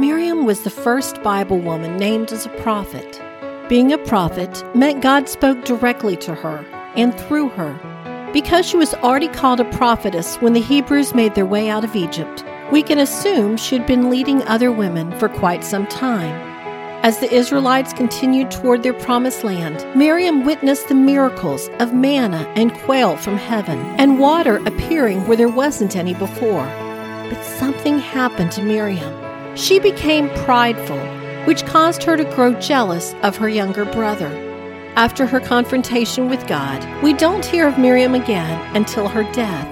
Miriam was the first Bible woman named as a prophet. Being a prophet meant God spoke directly to her and through her. Because she was already called a prophetess when the Hebrews made their way out of Egypt, we can assume she'd been leading other women for quite some time. As the Israelites continued toward their promised land, Miriam witnessed the miracles of manna and quail from heaven and water appearing where there wasn't any before. But something happened to Miriam. She became prideful, which caused her to grow jealous of her younger brother. After her confrontation with God, we don't hear of Miriam again until her death.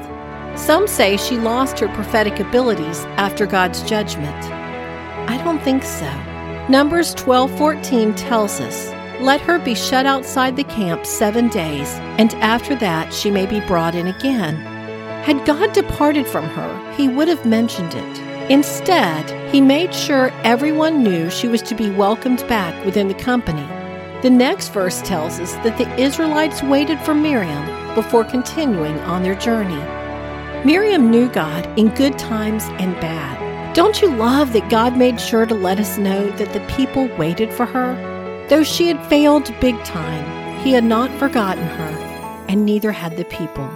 Some say she lost her prophetic abilities after God's judgment. I don't think so. Numbers 12:14 tells us, "Let her be shut outside the camp 7 days, and after that she may be brought in again." Had God departed from her, he would have mentioned it. Instead, he made sure everyone knew she was to be welcomed back within the company. The next verse tells us that the Israelites waited for Miriam before continuing on their journey. Miriam knew God in good times and bad. Don't you love that God made sure to let us know that the people waited for her? Though she had failed big time, he had not forgotten her, and neither had the people.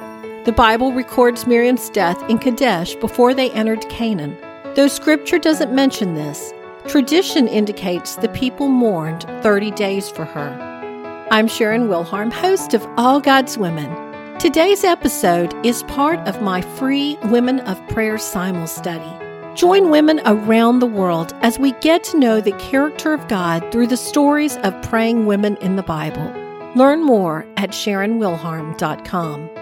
The Bible records Miriam's death in Kadesh before they entered Canaan. Though scripture doesn't mention this, tradition indicates the people mourned 30 days for her. I'm Sharon Wilharm, host of All God's Women. Today's episode is part of my free Women of Prayer Simul study. Join women around the world as we get to know the character of God through the stories of praying women in the Bible. Learn more at SharonWilharm.com.